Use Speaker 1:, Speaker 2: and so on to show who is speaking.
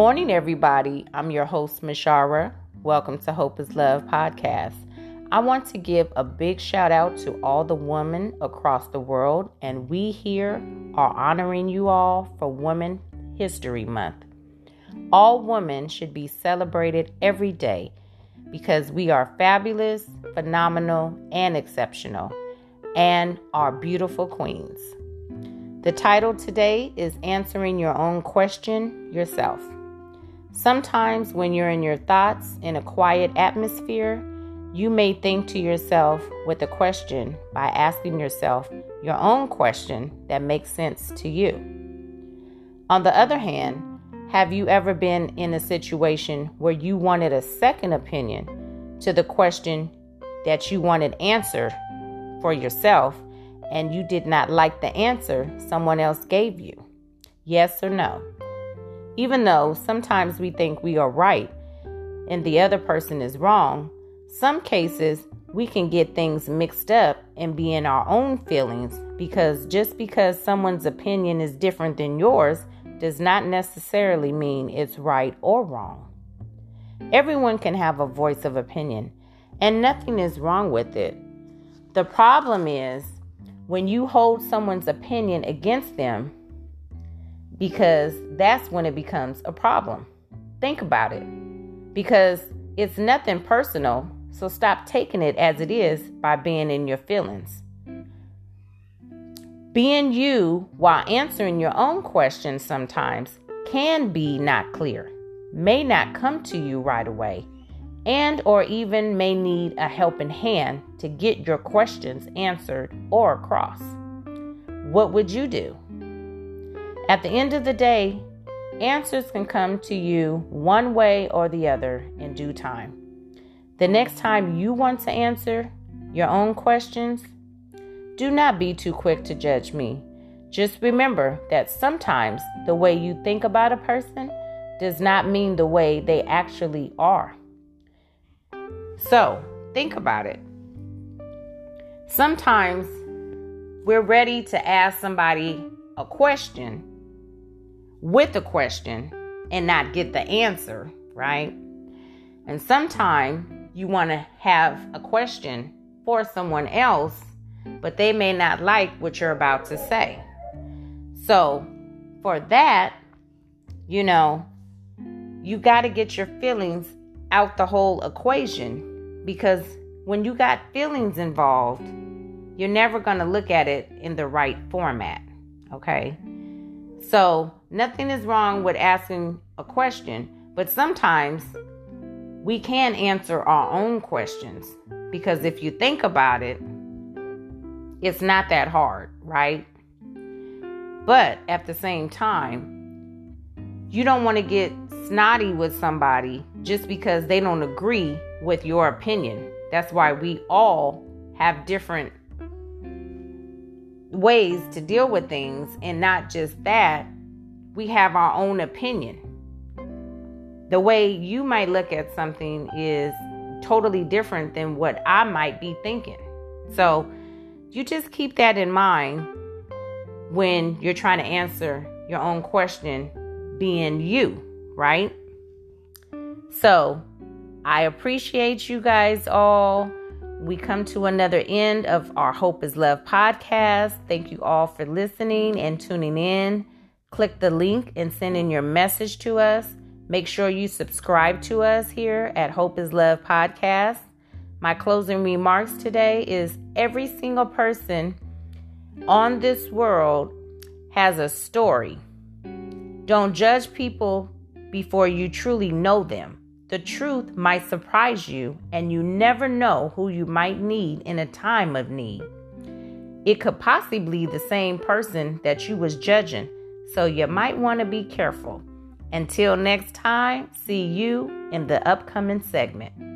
Speaker 1: morning, everybody. I'm your host, Mashyra. Welcome to Hope is Love podcast. I want to give a big shout out to all the women across the world, and we here are honoring you all for Women History Month. All women should be celebrated every day because we are fabulous, phenomenal, and exceptional, and are beautiful queens. The title today is Answering Your Own Question Yourself. Sometimes, when you're in your thoughts in a quiet atmosphere, you may think to yourself with a question by asking yourself your own question that makes sense to you. On the other hand, have you ever been in a situation where you wanted a second opinion to the question that you wanted answered for yourself and you did not like the answer someone else gave you? Yes or no? Even though sometimes we think we are right and the other person is wrong, some cases we can get things mixed up and be in our own feelings because just because someone's opinion is different than yours does not necessarily mean it's right or wrong. Everyone can have a voice of opinion, and nothing is wrong with it. The problem is when you hold someone's opinion against them because that's when it becomes a problem. Think about it. Because it's nothing personal, so stop taking it as it is by being in your feelings. Being you while answering your own questions sometimes can be not clear, may not come to you right away, and or even may need a helping hand to get your questions answered or across. What would you do? At the end of the day, answers can come to you one way or the other in due time. The next time you want to answer your own questions, do not be too quick to judge me. Just remember that sometimes the way you think about a person does not mean the way they actually are. So, think about it. Sometimes we're ready to ask somebody a question with a question and not get the answer, right? And sometimes you want to have a question for someone else, but they may not like what you're about to say. So, for that, you know, you got to get your feelings out the whole equation because when you got feelings involved, you're never going to look at it in the right format. Okay. So, nothing is wrong with asking a question, but sometimes we can answer our own questions because if you think about it, it's not that hard, right? But at the same time, you don't want to get snotty with somebody just because they don't agree with your opinion. That's why we all have different ways to deal with things, and not just that, we have our own opinion. The way you might look at something is totally different than what I might be thinking. So, you just keep that in mind when you're trying to answer your own question, being you, right? So, I appreciate you guys all. We come to another end of our Hope is Love podcast. Thank you all for listening and tuning in. Click the link and send in your message to us. Make sure you subscribe to us here at Hope is Love podcast. My closing remarks today is every single person on this world has a story. Don't judge people before you truly know them. The truth might surprise you, and you never know who you might need in a time of need. It could possibly be the same person that you was judging, so you might want to be careful. Until next time, see you in the upcoming segment.